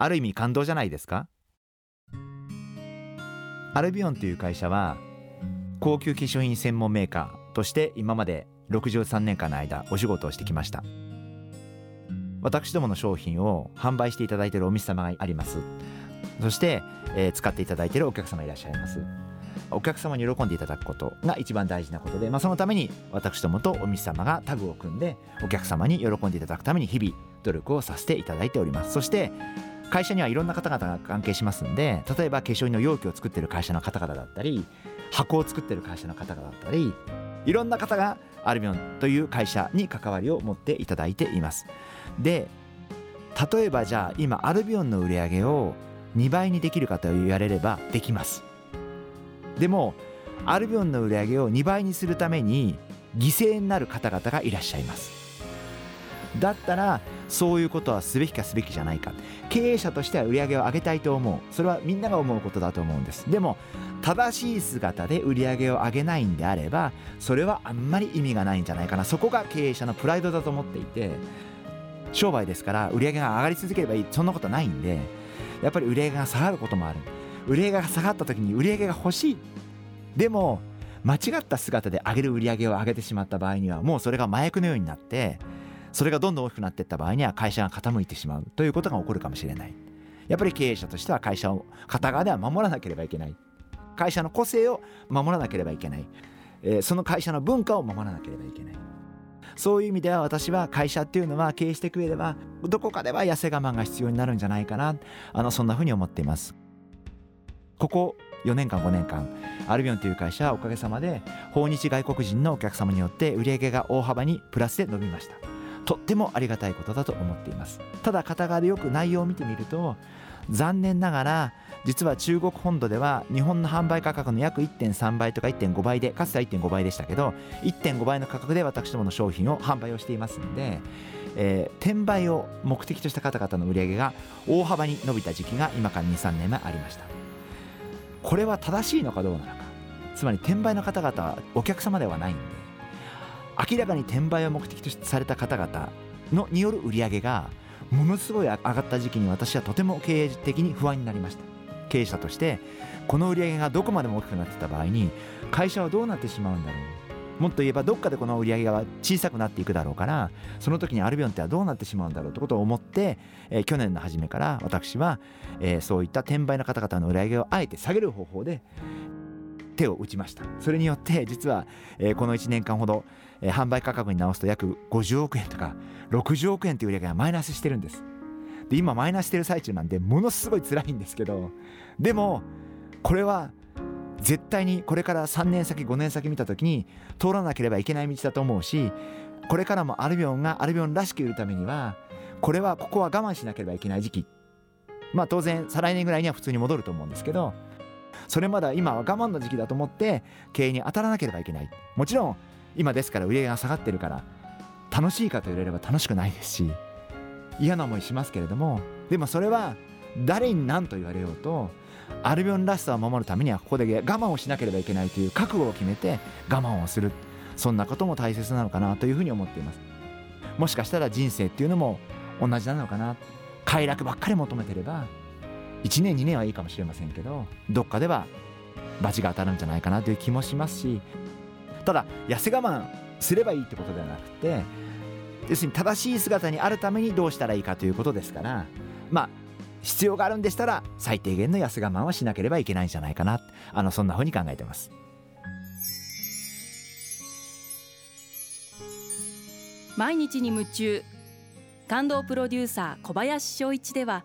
ある意味感動じゃないですか？アルビオンという会社は高級化粧品専門メーカーとして今まで63年間の間お仕事をしてきました。私どもの商品を販売していただいているお店様があります。そして、えー、使っていただいているお客様いらっしゃいます。お客様に喜んでいただくことが一番大事なことで、まあ、そのために私どもとお店様がタグを組んでお客様に喜んでいただくために日々努力をさせていただいております。そして会社にはいろんな方々が関係しますんで例えば化粧品の容器を作ってる会社の方々だったり箱を作ってる会社の方々だったりいろんな方がアルビオンという会社に関わりを持っていただいています。で例えばじゃあ今アルビオンの売り上げを2倍にできるかと言われればできます。でもアルビオンの売り上げを2倍にするために犠牲になる方々がいらっしゃいます。だったらそういうことはすべきかすべきじゃないか。経営者としては売り上げを上げたいと思う。それはみんなが思うことだと思うんです。でも正しい姿で売り上げを上げないんであればそれはあんまり意味がないんじゃないかな。そこが経営者のプライドだと思っていて商売ですから売り上げが上がり続ければいい。そんなことないんでやっぱり売り上げが下がることもある。売り上げが下がった時に売り上げが欲しい。でも間違った姿で上げる売り上げを上げてしまった場合にはもうそれが麻薬のようになってそれがどんどん大きくなっていった場合には会社が傾いてしまうということが起こるかもしれない。やっぱり経営者としては会社を片側では守らなければいけない。会社の個性を守らなければいけない、えー、その会社の文化を守らなければいけない。そういう意味では私は会社っていうのは経営してく上ではどこかでは痩せ我慢が必要になるんじゃないかな。あのそんなふうに思っています。ここ4年間5年間アルビオンという会社はおかげさまで訪日外国人のお客様によって売上が大幅にプラスで伸びました。とってもありがたいことだと思っています。ただ片側でよく内容を見てみると残念ながら実は中国本土では日本の販売価格の約1.3倍とか1.5倍でかつては1.5倍でしたけど1.5倍の価格で私どもの商品を販売をしていますので、えー、転売を目的とした方々の売り上げが大幅に伸びた時期が今から23年前ありました。これは正しいのかどうなのか。つまり転売の方々はお客様ではないんで明らかに転売を目的とされた方々のによる売り上げがものすごい上がった時期に私はとても経営的に不安になりました。経営者としてこの売り上げがどこまでも大きくなってた場合に会社はどうなってしまうんだろう。もっと言えばどっかでこの売り上げが小さくなっていくだろうからその時にアルビオンってはどうなってしまうんだろうということを思って、えー、去年の初めから私は、えー、そういった転売の方々の売り上げをあえて下げる方法で手を打ちました。それによって実は、えー、この1年間ほど、えー、販売価格に直すと約50億円とか60億円という売り上げがマイナスしてるんです。で今マイナスしてる最中なんでものすごい辛いんですけどでもこれは絶対にこれから3年先5年先見た時に通らなければいけない道だと思うしこれからもアルビオンがアルビオンらしくいるためにはこれはここは我慢しなければいけない時期。まあ当然再来年ぐらいには普通に戻ると思うんですけどそれまでは今は我慢の時期だと思って経営に当たらなければいけない。もちろん今ですから売り上げが下がってるから楽しいかと言われれば楽しくないですし嫌な思いしますけれどもでもそれは誰に何と言われようとアルビオンらしさを守るためにはここで我慢をしなければいけないという覚悟を決めて我慢をする。そんなことも大切なのかなというふうに思っています。もしかしたら人生っていうのも同じなのかな。快楽ばっかり求めてれば1年2年はいいかもしれませんけどどっかでは罰が当たるんじゃないかなという気もしますしただ痩せ我慢すればいいってことではなくて要するに正しい姿にあるためにどうしたらいいかということですからまあ必要があるんでしたら最低限の痩せ我慢はしなければいけないんじゃないかな。あのそんなふうに考えてます。毎日に夢中。感動プロデューサー小林翔一では